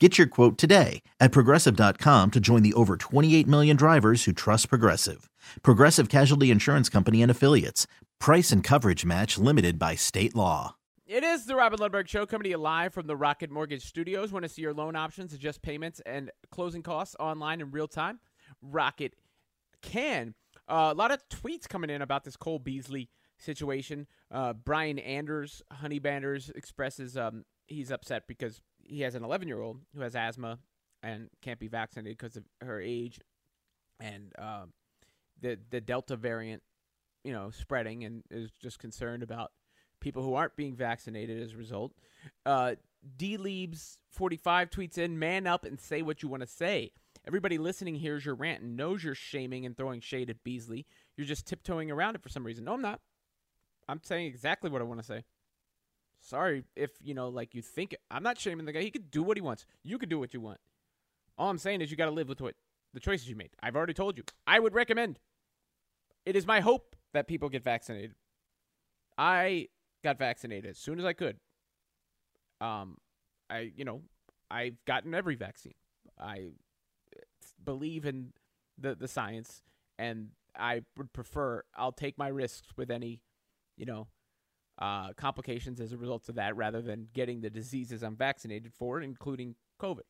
Get your quote today at progressive.com to join the over 28 million drivers who trust Progressive. Progressive Casualty Insurance Company and Affiliates. Price and coverage match limited by state law. It is the Robin Lundberg Show coming to you live from the Rocket Mortgage Studios. Want to see your loan options, adjust payments, and closing costs online in real time? Rocket can. Uh, a lot of tweets coming in about this Cole Beasley situation. Uh, Brian Anders, Honey Banders, expresses um, he's upset because he has an 11 year old who has asthma and can't be vaccinated because of her age and uh, the the Delta variant, you know, spreading, and is just concerned about people who aren't being vaccinated as a result. Uh, D Leaves 45 tweets in, "Man up and say what you want to say." Everybody listening hears your rant and knows you're shaming and throwing shade at Beasley. You're just tiptoeing around it for some reason. No, I'm not. I'm saying exactly what I want to say. Sorry if, you know, like you think I'm not shaming the guy. He could do what he wants. You could do what you want. All I'm saying is you got to live with what the choices you made. I've already told you. I would recommend. It is my hope that people get vaccinated. I got vaccinated as soon as I could. Um I, you know, I've gotten every vaccine. I believe in the the science and I would prefer I'll take my risks with any, you know, uh, complications as a result of that rather than getting the diseases I'm vaccinated for, including COVID.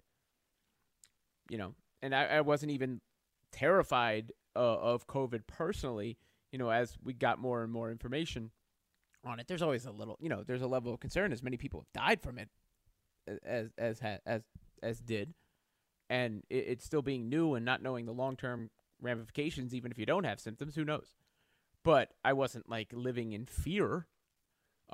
You know, and I, I wasn't even terrified uh, of COVID personally. You know, as we got more and more information on it, there's always a little, you know, there's a level of concern as many people have died from it as as as as did, and it, it's still being new and not knowing the long term ramifications. Even if you don't have symptoms, who knows? But I wasn't like living in fear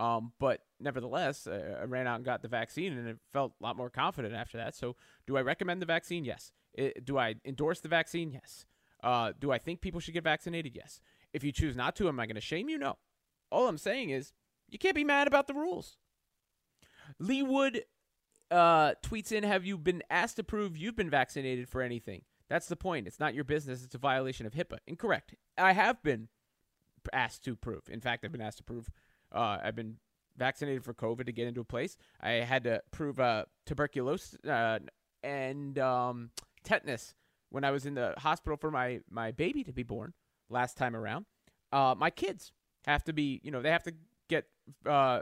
um, but nevertheless, I ran out and got the vaccine, and it felt a lot more confident after that. So, do I recommend the vaccine? Yes. It, do I endorse the vaccine? Yes. Uh, do I think people should get vaccinated? Yes. If you choose not to, am I going to shame you? No. All I'm saying is you can't be mad about the rules. Lee Wood uh, tweets in Have you been asked to prove you've been vaccinated for anything? That's the point. It's not your business. It's a violation of HIPAA. Incorrect. I have been asked to prove. In fact, I've been asked to prove uh, I've been vaccinated for COVID to get into a place. I had to prove uh, tuberculosis uh, and um, tetanus when I was in the hospital for my, my baby to be born last time around. Uh, my kids have to be, you know, they have to get uh,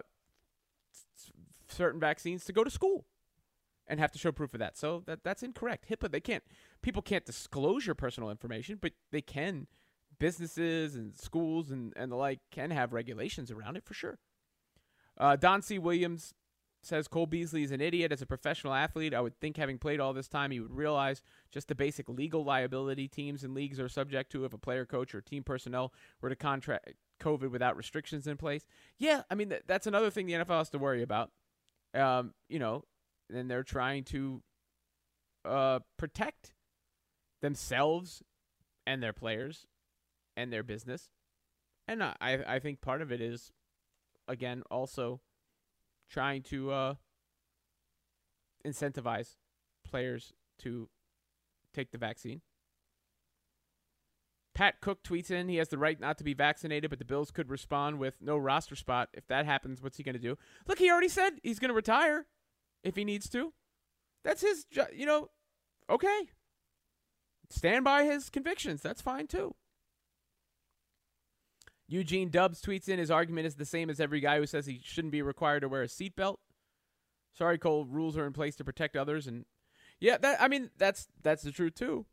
certain vaccines to go to school and have to show proof of that. So that that's incorrect. HIPAA, they can't, people can't disclose your personal information, but they can businesses and schools and, and the like can have regulations around it for sure. Uh, Don C. Williams says Cole Beasley is an idiot as a professional athlete. I would think having played all this time, he would realize just the basic legal liability teams and leagues are subject to if a player, coach, or team personnel were to contract COVID without restrictions in place. Yeah, I mean, th- that's another thing the NFL has to worry about. Um, you know, and they're trying to uh, protect themselves and their players and their business. And I I think part of it is again also trying to uh, incentivize players to take the vaccine. Pat Cook tweets in he has the right not to be vaccinated, but the Bills could respond with no roster spot. If that happens, what's he going to do? Look, he already said he's going to retire if he needs to. That's his, you know, okay. Stand by his convictions. That's fine too. Eugene Dubs tweets in his argument is the same as every guy who says he shouldn't be required to wear a seatbelt. Sorry, Cole. Rules are in place to protect others, and Yeah, that I mean that's that's the truth too.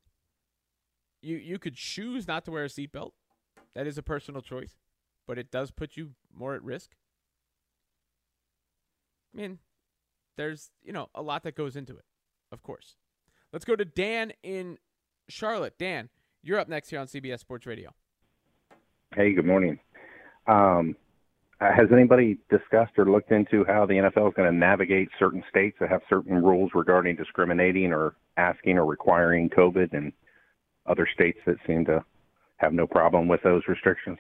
You you could choose not to wear a seatbelt. That is a personal choice, but it does put you more at risk. I mean, there's you know a lot that goes into it, of course. Let's go to Dan in Charlotte. Dan, you're up next here on CBS Sports Radio. Hey, good morning. Um, uh, has anybody discussed or looked into how the NFL is going to navigate certain states that have certain rules regarding discriminating or asking or requiring COVID and other states that seem to have no problem with those restrictions?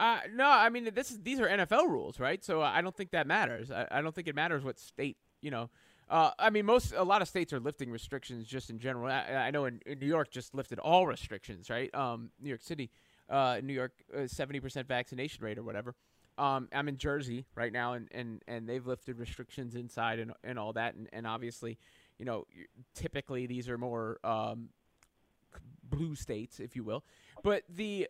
Uh, no, I mean this is these are NFL rules, right? So I don't think that matters. I, I don't think it matters what state you know. Uh, I mean, most a lot of states are lifting restrictions just in general. I, I know in, in, New York just lifted all restrictions, right? Um, New York City, uh, New York, uh, seventy percent vaccination rate or whatever. Um, I'm in Jersey right now, and, and, and they've lifted restrictions inside and, and all that, and, and obviously, you know, typically these are more um, blue states, if you will, but the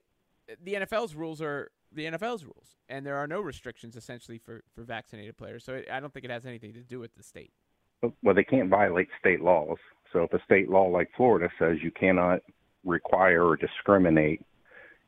the NFL's rules are the NFL's rules, and there are no restrictions essentially for, for vaccinated players. So it, I don't think it has anything to do with the state. Well, they can't violate state laws. So if a state law like Florida says you cannot require or discriminate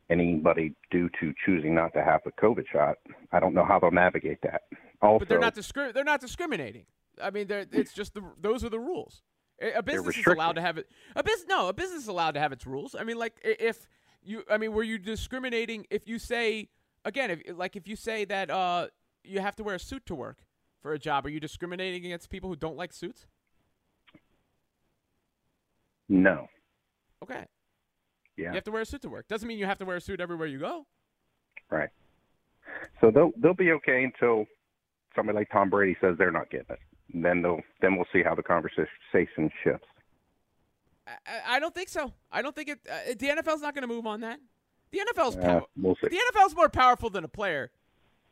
anybody due to choosing not to have the COVID shot. I don't know how they'll navigate that. Also, but they're not discri- they're not discriminating. I mean, it's just the those are the rules. A business is allowed to have it. A business no, a business is allowed to have its rules. I mean, like if you, I mean, were you discriminating if you say again, if like if you say that uh, you have to wear a suit to work for a job, are you discriminating against people who don't like suits? No. Okay. Yeah. You have to wear a suit to work. Doesn't mean you have to wear a suit everywhere you go. Right. So they'll they'll be okay until somebody like Tom Brady says they're not getting it. And then they'll then we'll see how the conversation shifts. I, I don't think so. I don't think it. Uh, the NFL's not going to move on that. The NFL's uh, we'll see. the NFL's more powerful than a player.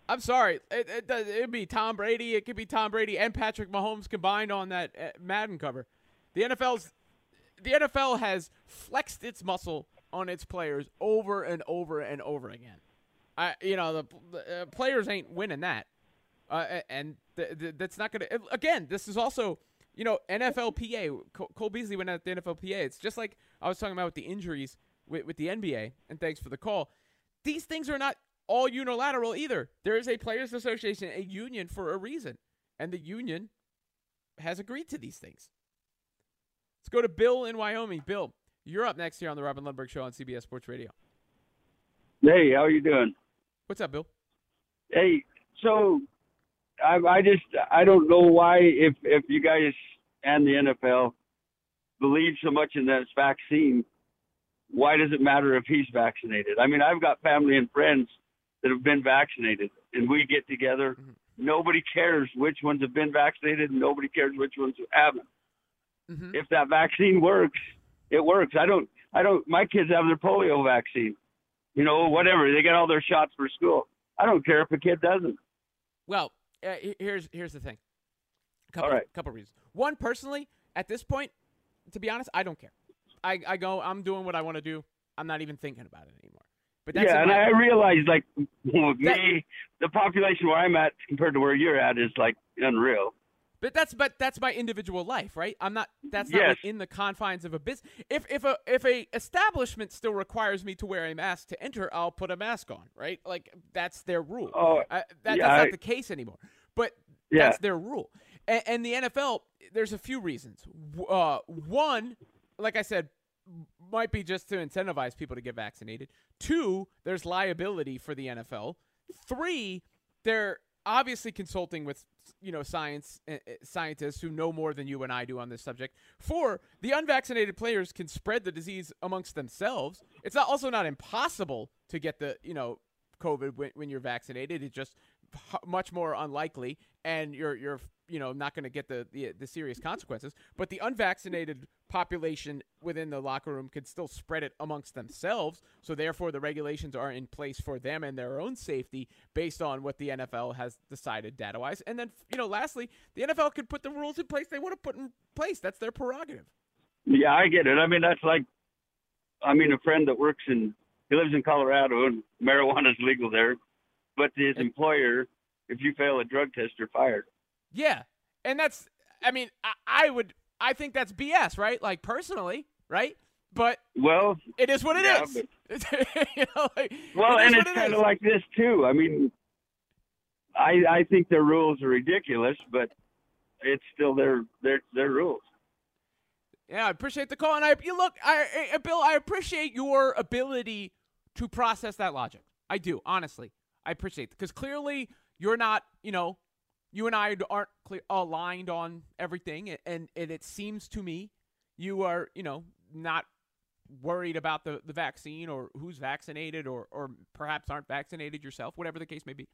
I'm sorry. It, it, it'd be Tom Brady. It could be Tom Brady and Patrick Mahomes combined on that uh, Madden cover. The NFL's the NFL has flexed its muscle on its players over and over and over again. I, you know, the, the uh, players ain't winning that, uh, and th- th- that's not gonna. Again, this is also, you know, NFLPA. Cole Beasley went at the NFLPA. It's just like I was talking about with the injuries with, with the NBA. And thanks for the call. These things are not all unilateral either. There is a players' association, a union for a reason, and the union has agreed to these things. Let's go to Bill in Wyoming. Bill, you're up next here on the Robin Lundberg Show on CBS Sports Radio. Hey, how are you doing? What's up, Bill? Hey, so I, I just I don't know why if if you guys and the NFL believe so much in this vaccine, why does it matter if he's vaccinated? I mean, I've got family and friends that have been vaccinated, and we get together. Mm-hmm. Nobody cares which ones have been vaccinated, and nobody cares which ones haven't. Mm-hmm. If that vaccine works, it works. I don't. I don't. My kids have their polio vaccine. You know, whatever. They get all their shots for school. I don't care if a kid doesn't. Well, uh, here's here's the thing. A couple, all right. Couple reasons. One, personally, at this point, to be honest, I don't care. I, I go. I'm doing what I want to do. I'm not even thinking about it anymore. But yeah, and I realize like with me, the population where I'm at compared to where you're at is like unreal. But that's but that's my individual life, right? I'm not that's not yes. in the confines of a business. If if a if a establishment still requires me to wear a mask to enter, I'll put a mask on, right? Like that's their rule. Oh, uh, that, yeah, that's not I, the case anymore. But yeah. that's their rule. And, and, the NFL, there's a few reasons. Uh, one, like I said, might be just to incentivize people to get vaccinated. Two, there's liability for the NFL. Three, they're obviously consulting with you know science uh, scientists who know more than you and I do on this subject. Four, the unvaccinated players can spread the disease amongst themselves. It's not, also not impossible to get the you know COVID when, when you're vaccinated. It just much more unlikely, and you're you're you know not going to get the, the the serious consequences. But the unvaccinated population within the locker room could still spread it amongst themselves. So therefore, the regulations are in place for them and their own safety based on what the NFL has decided data wise. And then you know, lastly, the NFL could put the rules in place they want to put in place. That's their prerogative. Yeah, I get it. I mean, that's like, I mean, a friend that works in he lives in Colorado and marijuana is legal there, but his employer, if you fail a drug test, you're fired. Yeah, and that's I mean I, I would I think that's BS, right? Like personally, right? But well, it is what it yeah, is. you know, like, well, it and it's it kind of like this too. I mean, I I think their rules are ridiculous, but it's still their their their rules. Yeah, I appreciate the call, and I you look, I, I Bill, I appreciate your ability to process that logic. I do, honestly, I appreciate because clearly you're not, you know, you and I aren't clear, aligned on everything, and and it seems to me you are, you know, not worried about the the vaccine or who's vaccinated or or perhaps aren't vaccinated yourself, whatever the case may be.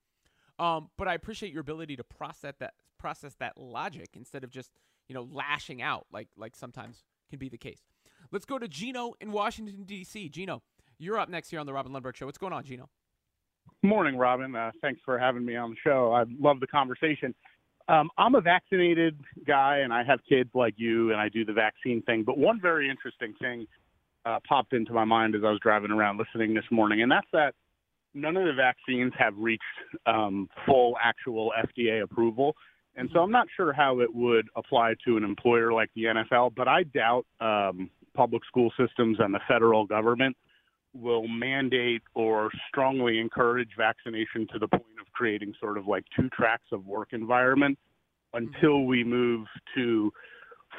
Um, but I appreciate your ability to process that process that logic instead of just you know lashing out like like sometimes can be the case. Let's go to Gino in Washington D.C. Gino, you're up next here on the Robin Lundberg Show. What's going on, Gino? Morning, Robin. Uh, thanks for having me on the show. I love the conversation. Um, I'm a vaccinated guy, and I have kids like you, and I do the vaccine thing. But one very interesting thing uh, popped into my mind as I was driving around listening this morning, and that's that none of the vaccines have reached um, full actual FDA approval. And so I'm not sure how it would apply to an employer like the NFL, but I doubt um, public school systems and the federal government will mandate or strongly encourage vaccination to the point of creating sort of like two tracks of work environment until we move to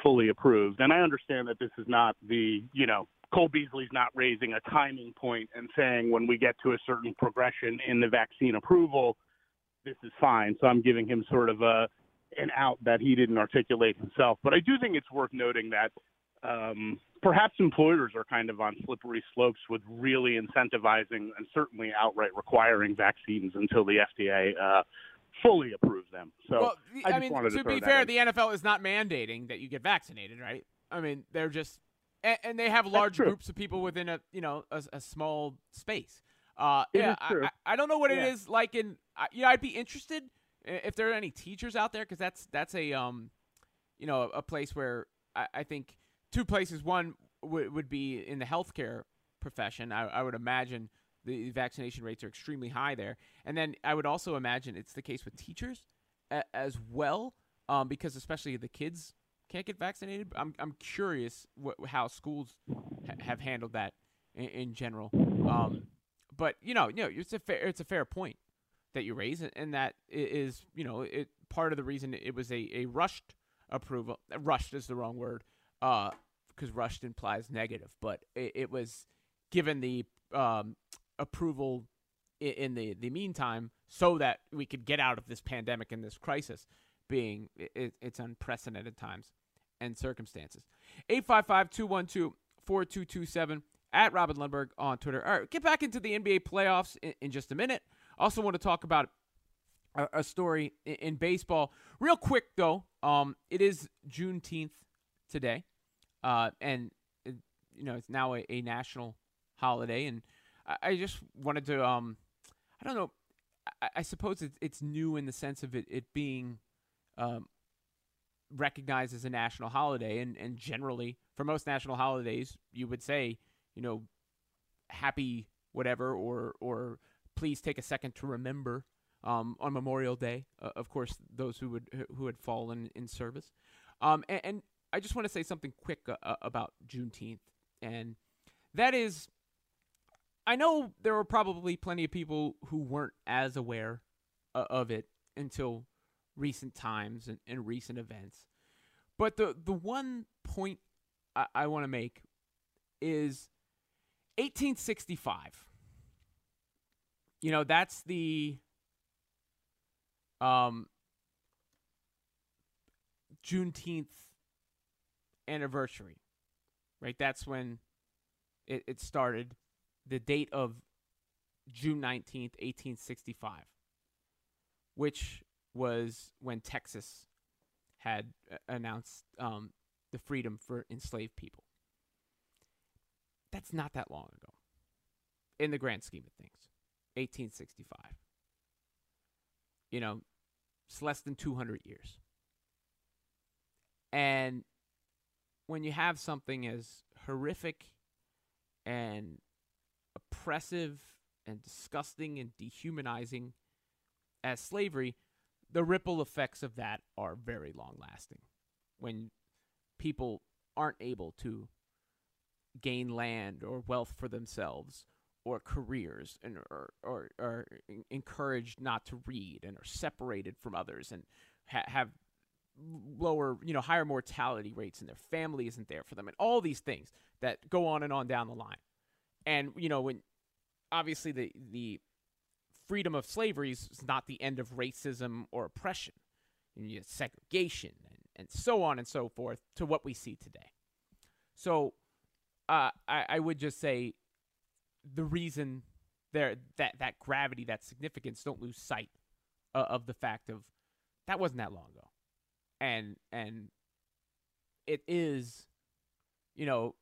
fully approved. And I understand that this is not the, you know, Cole Beasley's not raising a timing point and saying when we get to a certain progression in the vaccine approval, this is fine. So I'm giving him sort of a an out that he didn't articulate himself. But I do think it's worth noting that um, perhaps employers are kind of on slippery slopes with really incentivizing and certainly outright requiring vaccines until the FDA uh, fully approves them. So well, I, I, mean, to, to be fair, in. the NFL is not mandating that you get vaccinated, right? I mean, they're just and, and they have large groups of people within a you know a, a small space. Uh, yeah. I, I, don't know what it Yeah. is like in. You know, I'd be interested if there are any teachers out there because that's that's a um, you know, a place where I, I think two places. One would would be in the healthcare profession. I, I would imagine the vaccination rates are extremely high there, and then I would also imagine it's the case with teachers a, as well, um, because especially the kids can't get vaccinated. I'm I'm curious what, how schools ha- have handled that in, in general. Um, but you know, you know, it's a fair it's a fair point that you raise, and- that is you know it part of the reason it was a, a rushed approval. Rushed is the wrong word, because rushed implies negative, but it, it was given the um, approval i- in the the meantime, so that we could get out of this pandemic and this crisis, being it, it's unprecedented times and circumstances. 855-212-4227 at Robin Lundberg on Twitter. All right, get back into the NBA playoffs in, in just a minute. Also want to talk about a, a story in, in baseball. Real quick though, um, it is Juneteenth today, uh, and you know it's now a, a national holiday, and I, I just wanted to, um, I don't know, I, I suppose it's it's new in the sense of it it being um, recognized as a national holiday, and and generally for most national holidays, you would say, you know, happy whatever, or or please take a second to remember um, on Memorial Day. Uh, of course, those who would who had fallen in service. Um, and, and I just want to say something quick uh, uh, about Juneteenth, and that is, I know there were probably plenty of people who weren't as aware uh, of it until recent times and, and recent events. But the the one point I, I want to make is 1865. You know, that's the um Juneteenth anniversary. Right? That's when it, it started. The date of June 19th, 1865, which was when Texas had uh, announced um, the freedom for enslaved people. That's not that long ago in the grand scheme of things. 1865. You know, it's less than 200 years. And when you have something as horrific and oppressive and disgusting and dehumanizing as slavery, the ripple effects of that are very long lasting. When people aren't able to gain land or wealth for themselves or careers and or, or encouraged not to read and are separated from others and ha- have lower, you know, higher mortality rates and their family isn't there for them and all these things that go on and on down the line. And you know, when obviously the the freedom of slavery is not the end of racism or oppression, and you segregation and, and so on and so forth to what we see today. So, uh, I, I would just say the reason there that that gravity, that significance, don't lose sight uh, of the fact of that wasn't that long ago, and and it is, you know,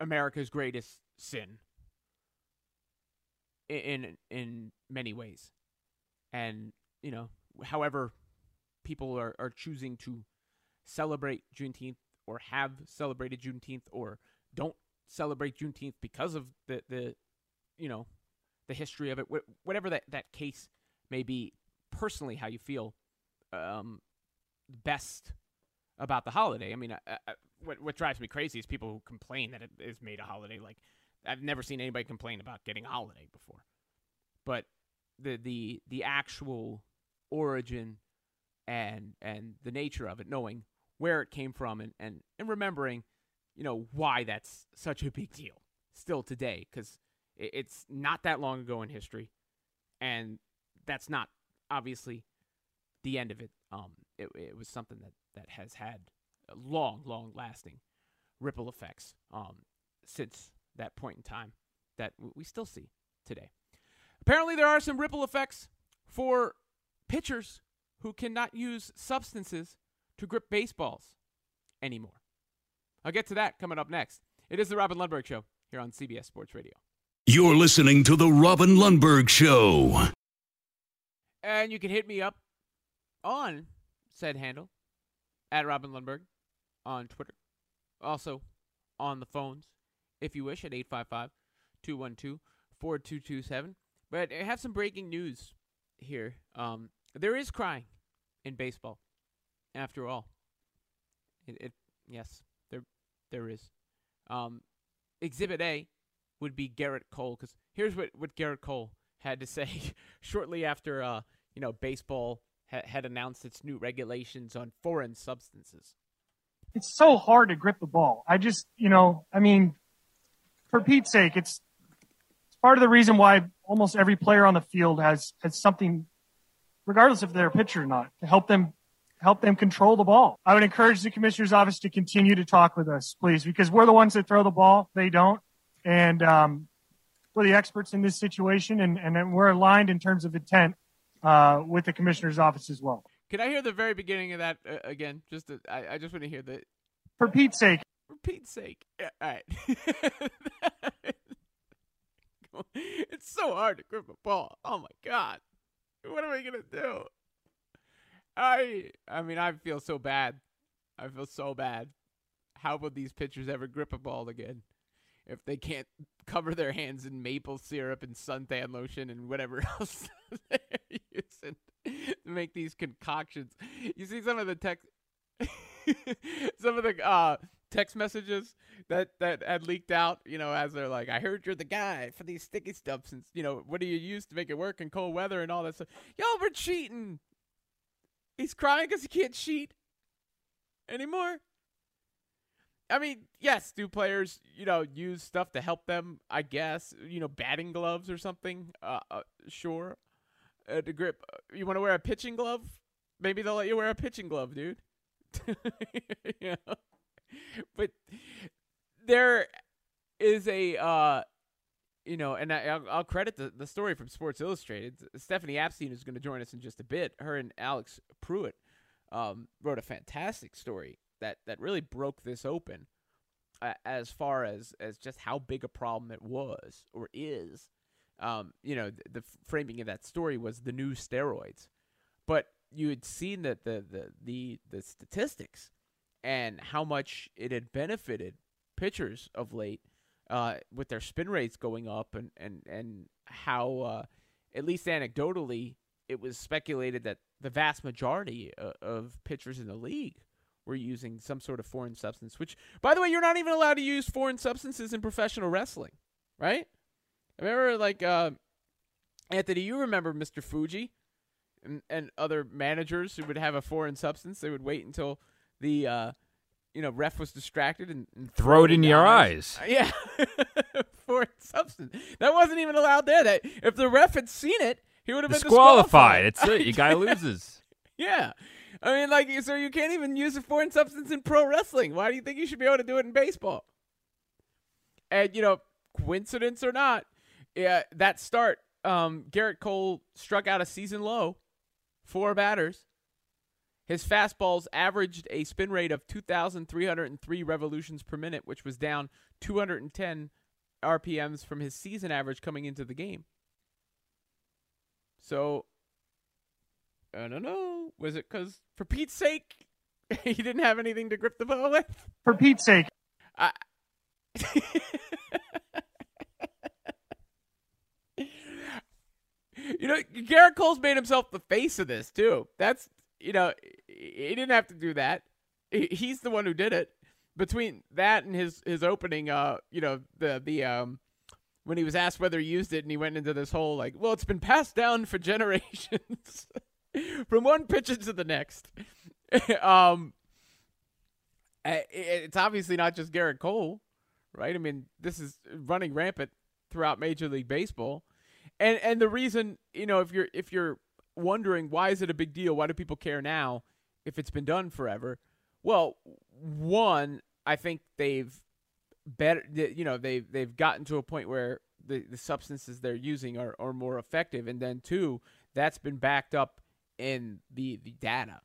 America's greatest sin in in many ways, and you know, however, people are are choosing to celebrate Juneteenth or have celebrated Juneteenth or don't celebrate Juneteenth because of the the you know the history of it, whatever that that case may be. Personally, how you feel um, best about the holiday. I mean, I, I, what what drives me crazy is people who complain that it is made a holiday. Like I've never seen anybody complain about getting a holiday before, but the the the actual origin and and the nature of it, knowing where it came from, and and, and remembering, you know, why that's such a big deal still today, because it, it's not that long ago in history, and that's not obviously the end of it. Um, it, it was something that that has had long, long lasting ripple effects um, since that point in time that we still see today. Apparently, there are some ripple effects for pitchers who cannot use substances to grip baseballs anymore. I'll get to that coming up next. It is the Robin Lundberg Show here on CBS Sports Radio. You're listening to the Robin Lundberg Show. And you can hit me up on said handle at Robin Lundberg on Twitter. Also on the phones, if you wish, at 855 212 4227. But I have some breaking news here. Um, there is crying in baseball, after all. It, it yes, there there is. Um, exhibit A would be Gerrit Cole, because here's what, what Gerrit Cole had to say shortly after uh, you know baseball ha- had announced its new regulations on foreign substances. It's so hard to grip the ball. I just, you know, I mean, for Pete's sake, it's it's part of the reason why almost every player on the field has has something, regardless if they're a pitcher or not, to help them help them control the ball. I would encourage the commissioner's office to continue to talk with us, please, because we're the ones that throw the ball; they don't, and um, we're the experts in this situation, and and we're aligned in terms of intent uh, with the commissioner's office as well. Can I hear the very beginning of that uh, again? Just to, I, I just want to hear the. For Pete's sake. For Pete's sake. Yeah, all right. it's so hard to grip a ball. Oh my god. What am I gonna do? I I mean I feel so bad. I feel so bad. How will these pitchers ever grip a ball again? if they can't cover their hands in maple syrup and suntan lotion and whatever else using to make these concoctions. You see some of the text, some of the uh, text messages that that had leaked out. You know, as they're like, "I heard you're the guy for these sticky stuffs, and you know, what do you use to make it work in cold weather and all that stuff." Y'all were cheating. He's crying because he can't cheat anymore. I mean, yes, do players, you know, use stuff to help them? I guess, you know, batting gloves or something. Uh, uh sure. Uh, to grip, you want to wear a pitching glove? Maybe they'll let you wear a pitching glove, dude. you know? But there is a, uh, you know, and I, will I'll credit the, the story from Sports Illustrated. Stephanie Apstein is going to join us in just a bit. Her and Alex Prewitt um, wrote a fantastic story that that really broke this open uh, as far as as just how big a problem it was or is. Um, you know, the, the framing of that story was the new steroids, but you had seen that the the the the statistics and how much it had benefited pitchers of late uh, with their spin rates going up and and and how uh, at least anecdotally it was speculated that the vast majority uh, of pitchers in the league were using some sort of foreign substance. Which, by the way, you're not even allowed to use foreign substances in professional wrestling, right? I remember, like uh, Anthony, you remember Mr. Fuji and, and other managers who would have a foreign substance. They would wait until the uh, you know ref was distracted and, and Throw it in your eyes. Uh, yeah, foreign substance that wasn't even allowed there. That if the ref had seen it, he would have been Disqualified. disqualified. It's it. Your guy loses. Yeah. I mean, like, so you can't even use a foreign substance in pro wrestling. Why do you think you should be able to do it in baseball? And, you know, coincidence or not, yeah, that start, um, Gerrit Cole struck out a season low, four batters. His fastballs averaged a spin rate of 2,303 revolutions per minute, which was down 210 RPMs from his season average coming into the game. So I don't know. Was it because, for Pete's sake, he didn't have anything to grip the ball with? For Pete's sake, I... you know, Gerrit Cole's made himself the face of this too. That's you know, he didn't have to do that. He's the one who did it. Between that and his his opening, uh, you know, the the um, when he was asked whether he used it, and he went into this whole like, well, it's been passed down for generations, from one pitcher to the next. um, it's obviously not just Gerrit Cole, right? I mean, this is running rampant throughout Major League Baseball, and and the reason, you know, if you're if you're wondering why is it a big deal, why do people care now if it's been done forever? Well, one, I think they've better, you know, they've they've gotten to a point where the the substances they're using are are more effective, and then two, that's been backed up in the the data.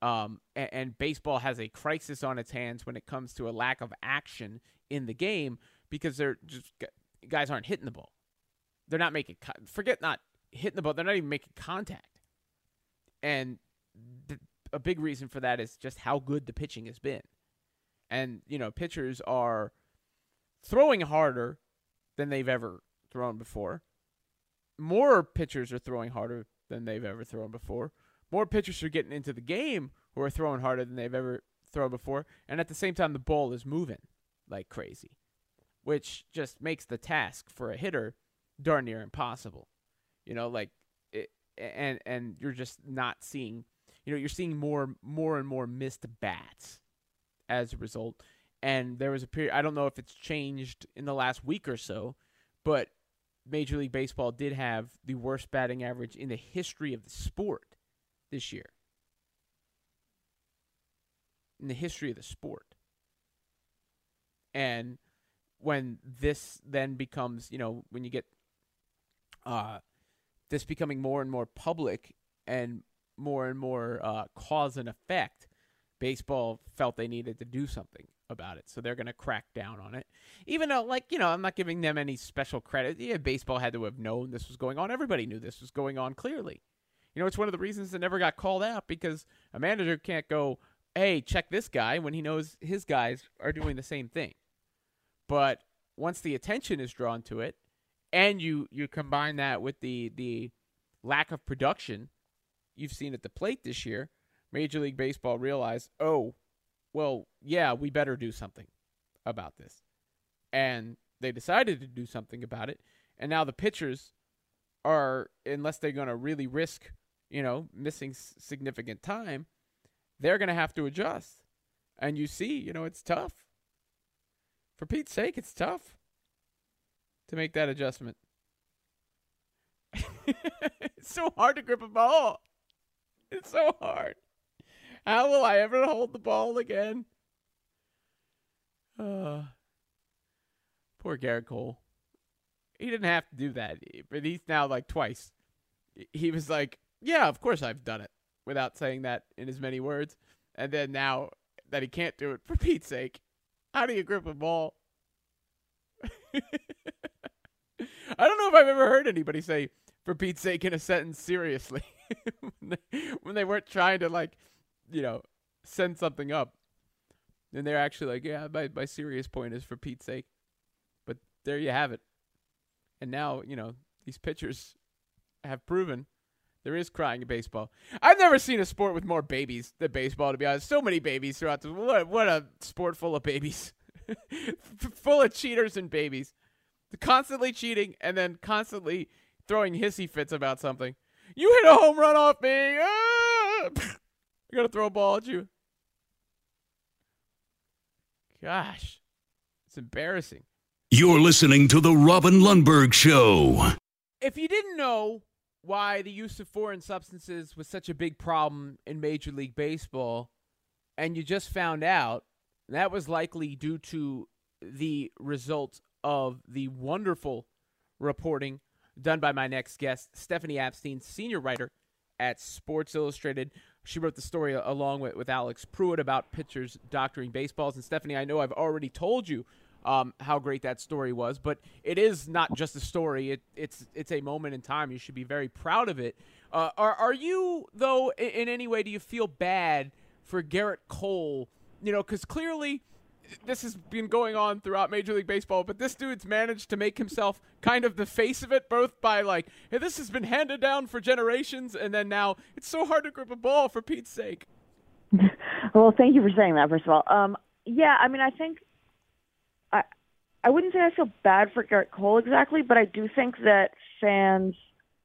Um, and, and baseball has a crisis on its hands when it comes to a lack of action in the game because they're just guys aren't hitting the ball. They're not making co- forget not hitting the ball. They're not even making contact. And th- a big reason for that is just how good the pitching has been. And you know, pitchers are throwing harder than they've ever thrown before. More pitchers are throwing harder than they've ever thrown before. More pitchers are getting into the game who are throwing harder than they've ever thrown before. And at the same time, the ball is moving like crazy, which just makes the task for a hitter darn near impossible. You know, like, it, and and you're just not seeing, you know, you're seeing more more and more missed bats as a result. And there was a period, I don't know if it's changed in the last week or so, but Major League Baseball did have the worst batting average in the history of the sport this year. In the history of the sport. And when this then becomes, you know, when you get uh, this becoming more and more public and more and more uh, cause and effect, baseball felt they needed to do something about it. So they're going to crack down on it. Even though, like, you know, I'm not giving them any special credit. Yeah, baseball had to have known this was going on. Everybody knew this was going on clearly. You know, it's one of the reasons it never got called out because a manager can't go, hey, check this guy when he knows his guys are doing the same thing. But once the attention is drawn to it, and you you combine that with the the lack of production you've seen at the plate this year, Major League Baseball realized, oh, well, yeah, we better do something about this, and they decided to do something about it, and now the pitchers are, unless they're going to really risk, you know, missing s- significant time, they're going to have to adjust, and you see, you know, it's tough. For Pete's sake, it's tough to make that adjustment. it's so hard to grip a ball. It's so hard. How will I ever hold the ball again? Uh, poor Gerrit Cole. He didn't have to do that, but he's now like twice. He was like, "Yeah, of course I've done it," without saying that in as many words. And then now that he can't do it, for Pete's sake, how do you grip a ball? I don't know if I've ever heard anybody say "for Pete's sake" in a sentence seriously when, they, when they weren't trying to like, you know, send something up. And they're actually like, "Yeah, my my serious point is for Pete's sake." But there you have it. And now you know these pitchers have proven There is crying in baseball. I've never seen a sport with more babies than baseball. To be honest, so many babies throughout the what? What a sport full of babies, full of cheaters and babies, constantly cheating and then constantly throwing hissy fits about something. You hit a home run off me. Ah! I gotta throw a ball at you. Gosh, it's embarrassing. You're listening to The Robin Lundberg Show. If you didn't know why the use of foreign substances was such a big problem in Major League Baseball, and you just found out, that was likely due to the result of the wonderful reporting done by my next guest, Stephanie Apstein, senior writer at Sports Illustrated. She wrote the story along with, with Alex Prewitt about pitchers doctoring baseballs. And Stephanie, I know I've already told you um, how great that story was, but it is not just a story. It, it's it's a moment in time. You should be very proud of it. Uh, are are you though in, in any way? Do you feel bad for Gerrit Cole? You know, because clearly this has been going on throughout Major League Baseball, but this dude's managed to make himself kind of the face of it, both by like, hey, this has been handed down for generations, and then now it's so hard to grip a ball for Pete's sake. well, thank you for saying that, first of all. Um, yeah, I mean, I think I I wouldn't say I feel bad for Gerrit Cole exactly, but I do think that fans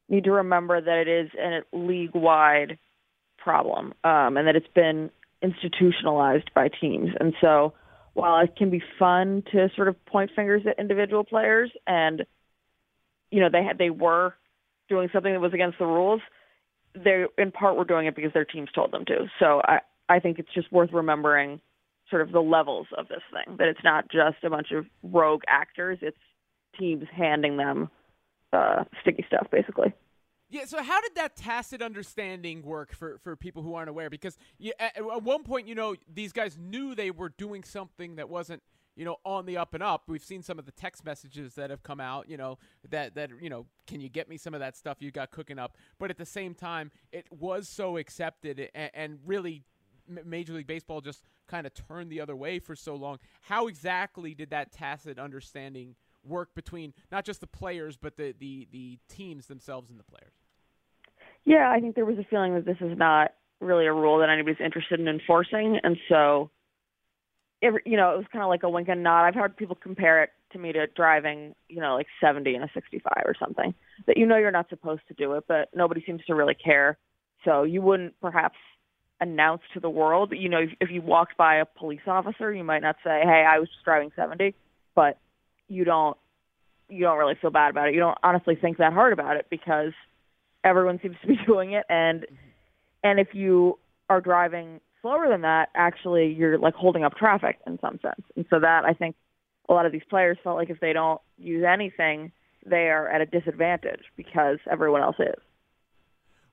need to remember that it is a league wide problem, um, and that it's been institutionalized by teams, and so while it can be fun to sort of point fingers at individual players and you know they had they were doing something that was against the rules they in part were doing it because their teams told them to. So i i think it's just worth remembering sort of the levels of this thing that it's not just a bunch of rogue actors it's teams handing them uh sticky stuff basically yeah, so how did that tacit understanding work for, for people who aren't aware? Because you, at, at one point, you know, these guys knew they were doing something that wasn't, you know, on the up and up. We've seen some of the text messages that have come out, you know, that that you know, can you get me some of that stuff you got cooking up? But at the same time, it was so accepted and, and really Major League Baseball just kind of turned the other way for so long. How exactly did that tacit understanding work between not just the players but the the, the teams themselves and the players? Yeah, I think there was a feeling that this is not really a rule that anybody's interested in enforcing, and so, it, you know, it was kind of like a wink and nod. I've heard people compare it to me to driving, you know, like 70 and a 65 or something. That you know you're not supposed to do it, but nobody seems to really care. So you wouldn't perhaps announce to the world. You know, if, if you walked by a police officer, you might not say, "Hey, I was just driving 70," but you don't you don't really feel bad about it. You don't honestly think that hard about it because everyone seems to be doing it. And mm-hmm. and if you are driving slower than that actually you're like holding up traffic in some sense. And so that i think a lot of these players felt like if they don't use anything they are at a disadvantage because everyone else is.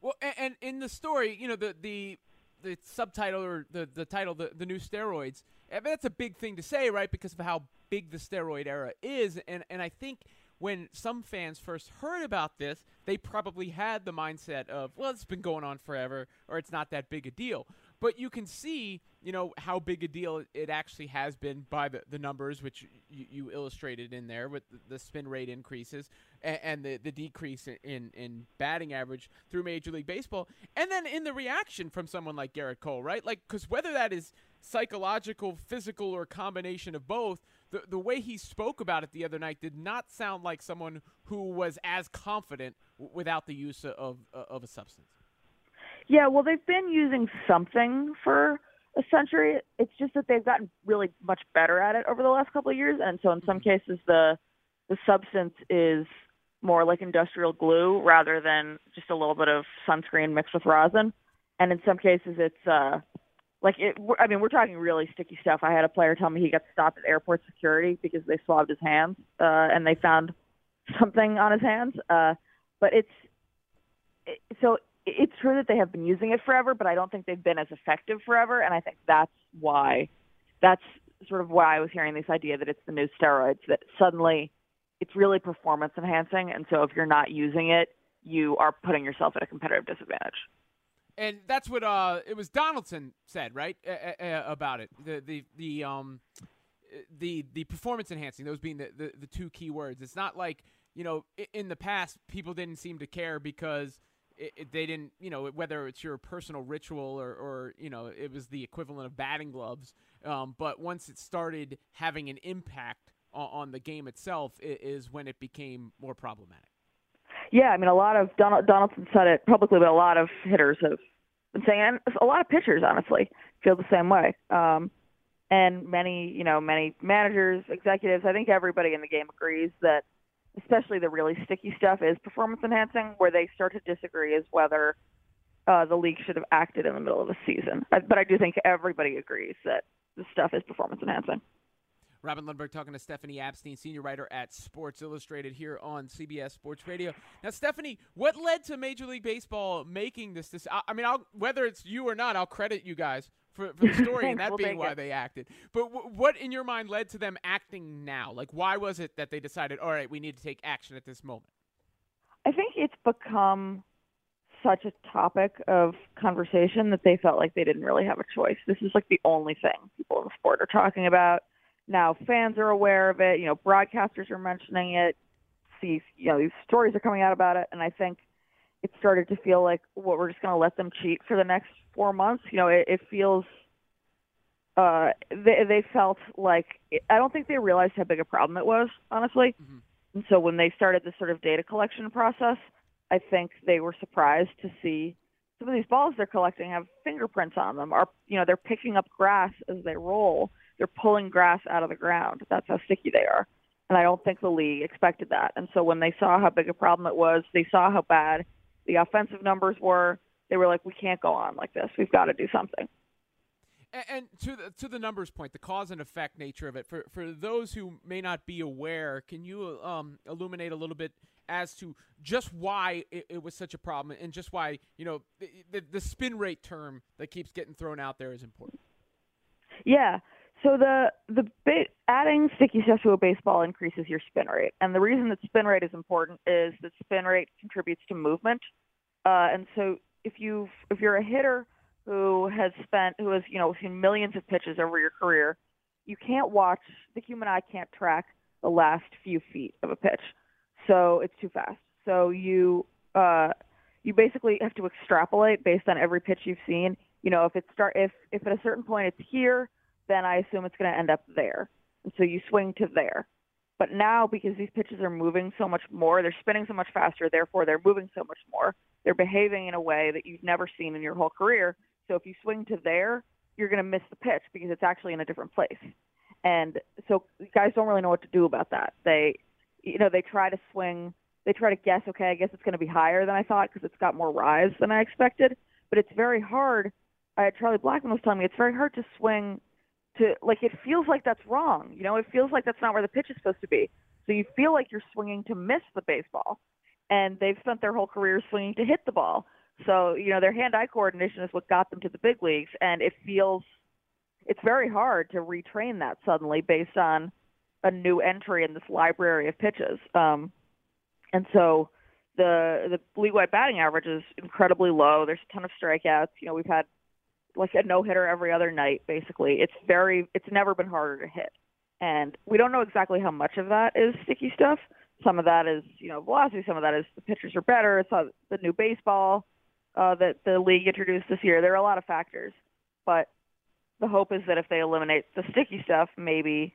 Well and, and in the story you know the the the subtitle or the the title the, the new steroids I mean, that's a big thing to say right? Because of how big the steroid era is. And and i think when some fans first heard about this, they probably had the mindset of, well, it's been going on forever, or it's not that big a deal. But you can see, you know, how big a deal it actually has been by the, the numbers, which you, you illustrated in there with the, spin rate increases and, and, the, the decrease in, in batting average through Major League Baseball. And then in the reaction from someone like Gerrit Cole, right? Like, because whether that is psychological, physical, or combination of both, the the way he spoke about it the other night did not sound like someone who was as confident w- without the use of of a substance. Yeah, well, they've been using something for a century. It's just that they've gotten really much better at it over the last couple of years, and so in some mm-hmm. cases the the substance is more like industrial glue rather than just a little bit of sunscreen mixed with rosin. And in some cases, it's uh, like it, I mean, we're talking really sticky stuff. I had a player tell me he got stopped at airport security because they swabbed his hands uh, and they found something on his hands. Uh, but it's it, so it's true that they have been using it forever, but I don't think they've been as effective forever. And I think that's why that's sort of why I was hearing this idea that it's the new steroids that suddenly it's really performance enhancing, and so if you're not using it, you are putting yourself at a competitive disadvantage and that's what uh it was Donaldson said right about it the the the um the the performance enhancing those being the, the the two key words it's not like you know in the past people didn't seem to care because it, it, they didn't, you know, whether it's your personal ritual or, or you know, it was the equivalent of batting gloves. Um, but once it started having an impact on, on the game itself, is when it became more problematic. Yeah, I mean, a lot of Donald, Donaldson said it publicly, but a lot of hitters have been saying, and a lot of pitchers, honestly, feel the same way. Um, and many, you know, many managers, executives, I think everybody in the game agrees that especially the really sticky stuff is performance enhancing. Where they start to disagree is whether uh, the league should have acted in the middle of a season. But I do think everybody agrees that the stuff is performance enhancing. Robin Lundberg talking to Stephanie Apstein, senior writer at Sports Illustrated here on CBS Sports Radio. Now, Stephanie, what led to Major League Baseball making this? This, I, mean, I'll, whether it's you or not, I'll credit you guys for, for the story and that we'll being why it. they acted. But w- what, in your mind, led to them acting now? Like, why was it that they decided, all right, we need to take action at this moment? I think it's become such a topic of conversation that they felt like they didn't really have a choice. This is like the only thing people in the sport are talking about. Now fans are aware of it, you know, broadcasters are mentioning it. See, you know, these stories are coming out about it and I think it started to feel like what we're just going to let them cheat for the next 4 months. You know, it, it feels uh they they felt like I don't think they realized how big a problem it was, honestly. Mm-hmm. And so when they started this sort of data collection process, I think they were surprised to see some of these balls they're collecting have fingerprints on them. Are you know they're picking up grass as they roll. They're pulling grass out of the ground. That's how sticky they are. And I don't think the league expected that. And so when they saw how big a problem it was, they saw how bad the offensive numbers were. They were like, we can't go on like this. We've got to do something. And, and to the to the numbers point, the cause and effect nature of it, for for those who may not be aware, can you um, illuminate a little bit as to just why it, it, was such a problem and just why you know the, the, the spin rate term that keeps getting thrown out there is important. Yeah. So the the adding sticky stuff to a baseball increases your spin rate, and the reason that spin rate is important is that spin rate contributes to movement. Uh, and so if you if you're a hitter who has spent who has you know seen millions of pitches over your career, you can't watch the human eye can't track the last few feet of a pitch, so it's too fast. So you uh, you basically have to extrapolate based on every pitch you've seen. You know, if it start if if at a certain point it's here, then I assume it's going to end up there, and so you swing to there. But now, because these pitches are moving so much more, they're spinning so much faster, therefore they're moving so much more. They're behaving in a way that you've never seen in your whole career. So if you swing to there, you're going to miss the pitch because it's actually in a different place. And so guys don't really know what to do about that. They, you know, they try to swing, they try to guess, okay, I guess it's going to be higher than I thought because it's got more rise than I expected. But it's very hard. Uh, Charlie Blackmon was telling me it's very hard to swing to like it feels like that's wrong. You know, it feels like that's not where the pitch is supposed to be. So you feel like you're swinging to miss the baseball, and they've spent their whole career swinging to hit the ball. So you know their hand-eye coordination is what got them to the big leagues, and it feels it's very hard to retrain that suddenly based on a new entry in this library of pitches. Um, and so the the league-wide batting average is incredibly low. There's a ton of strikeouts. You know, we've had like a no hitter every other night. Basically, it's very it's never been harder to hit, and we don't know exactly how much of that is sticky stuff. Some of that is you know velocity. Some of that is the pitchers are better. It's the new baseball uh, that the league introduced this year. There are a lot of factors, but the hope is that if they eliminate the sticky stuff, maybe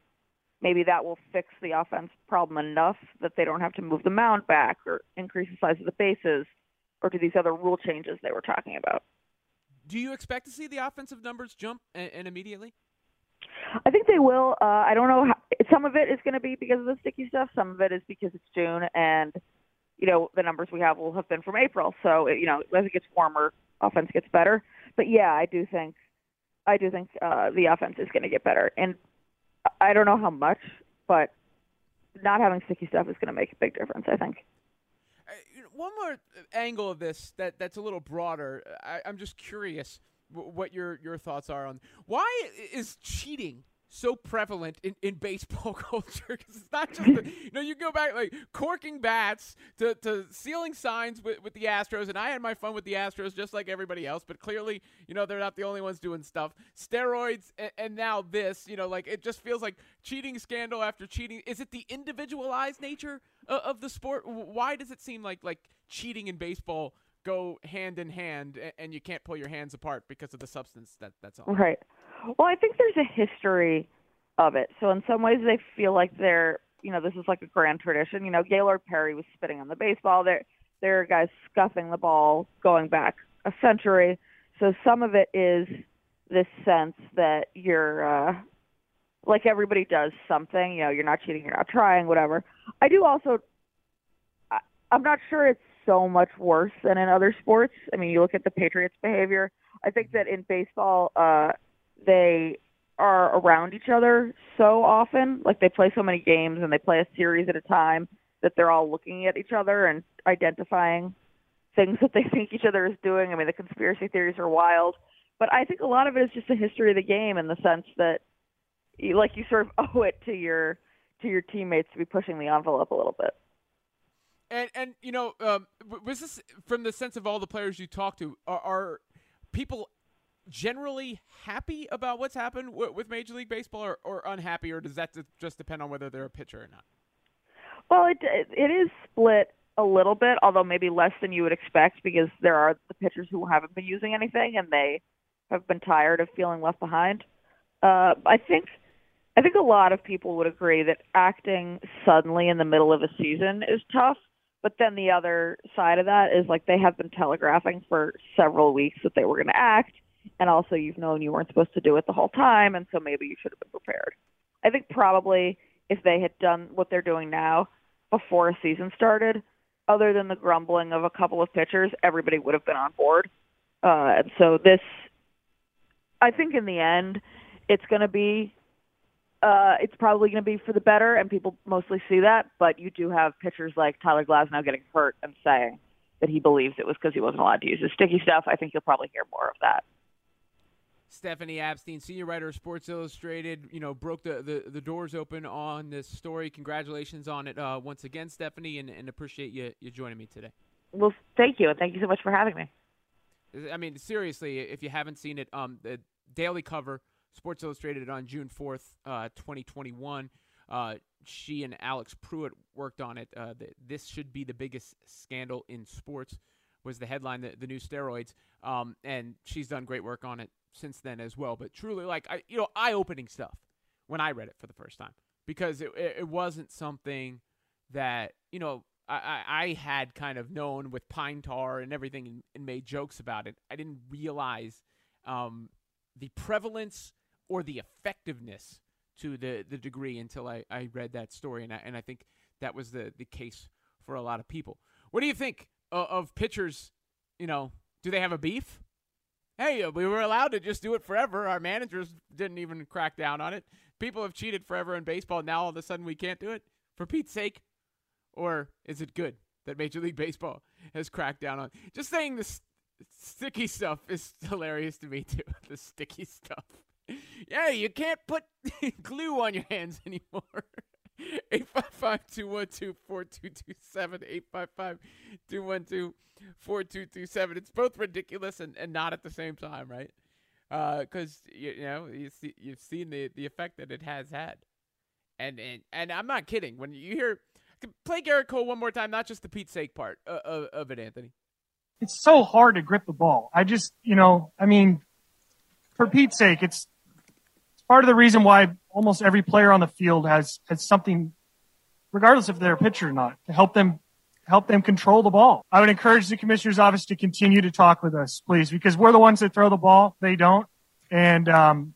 maybe that will fix the offense problem enough that they don't have to move the mound back or increase the size of the bases or do these other rule changes they were talking about. Do you expect to see the offensive numbers jump and, and immediately? I think they will. Uh, I don't know. How, some of it is going to be because of the sticky stuff. Some of it is because it's June, and you know the numbers we have will have been from April. So you know, as it gets warmer, offense gets better. But yeah, I do think, I do think uh, the offense is going to get better, and I don't know how much, but not having sticky stuff is going to make a big difference. I think one more angle of this that that's a little broader. I, am just curious what your your thoughts are on why is cheating so prevalent in, in baseball culture because it's not just the, you know you go back like corking bats to, to sealing signs with, with the Astros and I had my fun with the Astros just like everybody else but clearly you know they're not the only ones doing stuff. Steroids and, and now this you know like it just feels like cheating scandal after cheating. Is it the individualized nature of, of the sport? Why does it seem like like cheating in baseball go hand in hand, and you can't pull your hands apart because of the substance. That that's all. Right. Well, I think there's a history of it. So in some ways, they feel like they're, you know, this is like a grand tradition. You know, Gaylord Perry was spitting on the baseball. There, there are guys scuffing the ball going back a century. So some of it is this sense that you're, uh, like everybody does something. You know, you're not cheating, you're not trying, whatever. I do also. I, I'm not sure it's so much worse than in other sports. I mean, you look at the Patriots' behavior. I think that in baseball, uh, they are around each other so often. Like they play so many games and they play a series at a time that they're all looking at each other and identifying things that they think each other is doing. I mean, the conspiracy theories are wild, but I think a lot of it is just a history of the game in the sense that, you, like, you sort of owe it to your to your teammates to be pushing the envelope a little bit. And and you know, um, was this from the sense of all the players you talked to? Are, are people generally happy about what's happened w- with Major League Baseball, or, or unhappy, or does that just depend on whether they're a pitcher or not? Well, it it is split a little bit, although maybe less than you would expect, because there are the pitchers who haven't been using anything and they have been tired of feeling left behind. Uh, I think I think a lot of people would agree that acting suddenly in the middle of a season is tough. But then the other side of that is like they have been telegraphing for several weeks that they were going to act, and also you've known you weren't supposed to do it the whole time, and so maybe you should have been prepared. I think probably if they had done what they're doing now before a season started, other than the grumbling of a couple of pitchers, everybody would have been on board. Uh, and so this, I think in the end, it's going to be uh, it's probably going to be for the better, and people mostly see that. But you do have pitchers like Tyler Glasnow getting hurt and saying that he believes it was because he wasn't allowed to use his sticky stuff. I think you'll probably hear more of that. Stephanie Apstein, senior writer of Sports Illustrated, you know, broke the, the, the doors open on this story. Congratulations on it uh, once again, Stephanie, and, and appreciate you, you joining me today. Well, thank you, and thank you so much for having me. I mean, seriously, if you haven't seen it, um, the daily cover – Sports Illustrated on June 4th, uh, 2021. Uh, she and Alex Prewitt worked on it. Uh, the, this should be the biggest scandal in sports, was the headline, the, the new steroids. Um, and she's done great work on it since then as well. But truly, like, I, you know, eye opening stuff when I read it for the first time because it, it wasn't something that, you know, I, I had kind of known with pine tar and everything and, and made jokes about it. I didn't realize um, the prevalence or the effectiveness to the, the degree until I, I read that story. And I, and I think that was the, the case for a lot of people. What do you think of, of pitchers? You know, do they have a beef? Hey, uh, we were allowed to just do it forever. Our managers didn't even crack down on it. People have cheated forever in baseball. Now all of a sudden we can't do it? For Pete's sake? Or is it good that Major League Baseball has cracked down on? Just saying this sticky stuff is hilarious to me too. the sticky stuff. Yeah, you can't put glue on your hands anymore. 855-212-4227, 855-212-4227. It's both ridiculous and, and not at the same time, right? Because, uh, you, you, know, you see, you've seen the, the effect that it has had. And, and, and I'm not kidding. When you hear... Play Gerrit Cole one more time, not just the Pete's sake part of, of, of it, Anthony. It's so hard to grip the ball. I just, you know, I mean, for Pete's sake, it's part of the reason why almost every player on the field has has something, regardless if they're a pitcher or not, to help them help them control the ball. I would encourage the commissioner's office to continue to talk with us, please, because we're the ones that throw the ball; they don't, and um,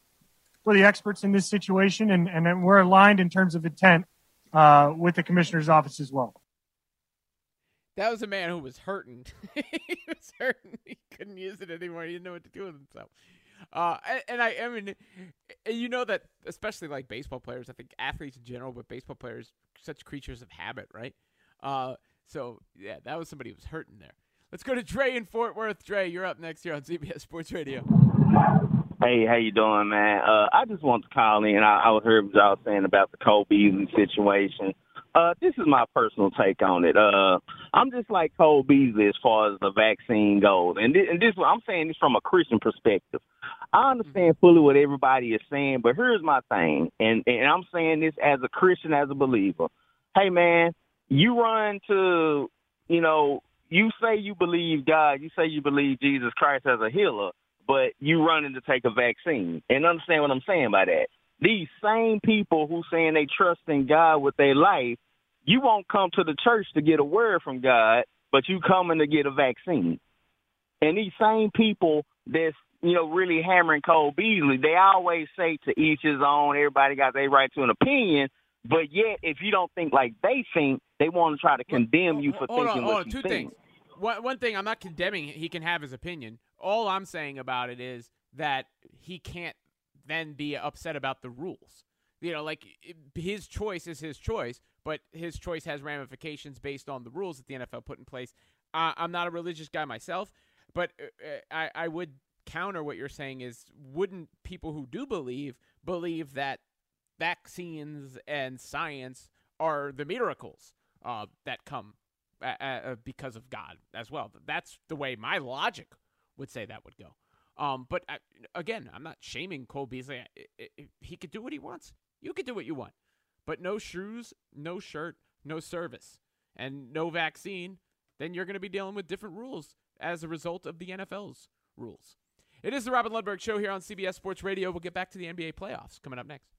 we're the experts in this situation, and, and we're aligned in terms of intent uh, with the commissioner's office as well. That was a man who was hurting. he was hurting. He couldn't use it anymore. He didn't know what to do with himself. Uh, and, I, I mean, you know that especially like baseball players, I think athletes in general, but baseball players, such creatures of habit, right? Uh, so yeah, that was somebody who was hurting there. Let's go to Dre in Fort Worth. Dre, you're up next here on CBS Sports Radio. Hey, how you doing, man? Uh, I just want to call in. I, I heard what y'all saying about the Beasley situation. Uh, this is my personal take on it. Uh, I'm just like Cole Beasley as far as the vaccine goes, and this, and this I'm saying this from a Christian perspective. I understand mm-hmm. fully what everybody is saying, but here's my thing, and and I'm saying this as a Christian, as a believer. Hey, man, you run to, you know, you say you believe God, you say you believe Jesus Christ as a healer, but you running to take a vaccine. And understand what I'm saying by that. These same people who saying they trust in God with their life, you won't come to the church to get a word from God, but you coming to get a vaccine. And these same people that's you know really hammering Cole Beasley, they always say to each his own. Everybody got their right to an opinion. But yet, if you don't think like they think, they want to try to condemn you oh, for hold thinking on, what hold on. you Two think. things. One, one thing, I'm not condemning. He can have his opinion. All I'm saying about it is that he can't then be upset about the rules. You know, like his choice is his choice, but his choice has ramifications based on the rules that the NFL put in place. Uh, I'm not a religious guy myself, but uh, uh, I, I would counter what you're saying is wouldn't people who do believe believe that vaccines and science are the miracles uh, that come uh, uh, because of God as well. That's the way my logic would say that would go. Um, but I, again, I'm not shaming Cole Beasley. I- I- He could do what he wants. You could do what you want, but no shoes, no shirt, no service, and no vaccine. Then you're going to be dealing with different rules as a result of the NFL's rules. It is the Robin Lundberg Show here on CBS Sports Radio. We'll get back to the NBA playoffs coming up next.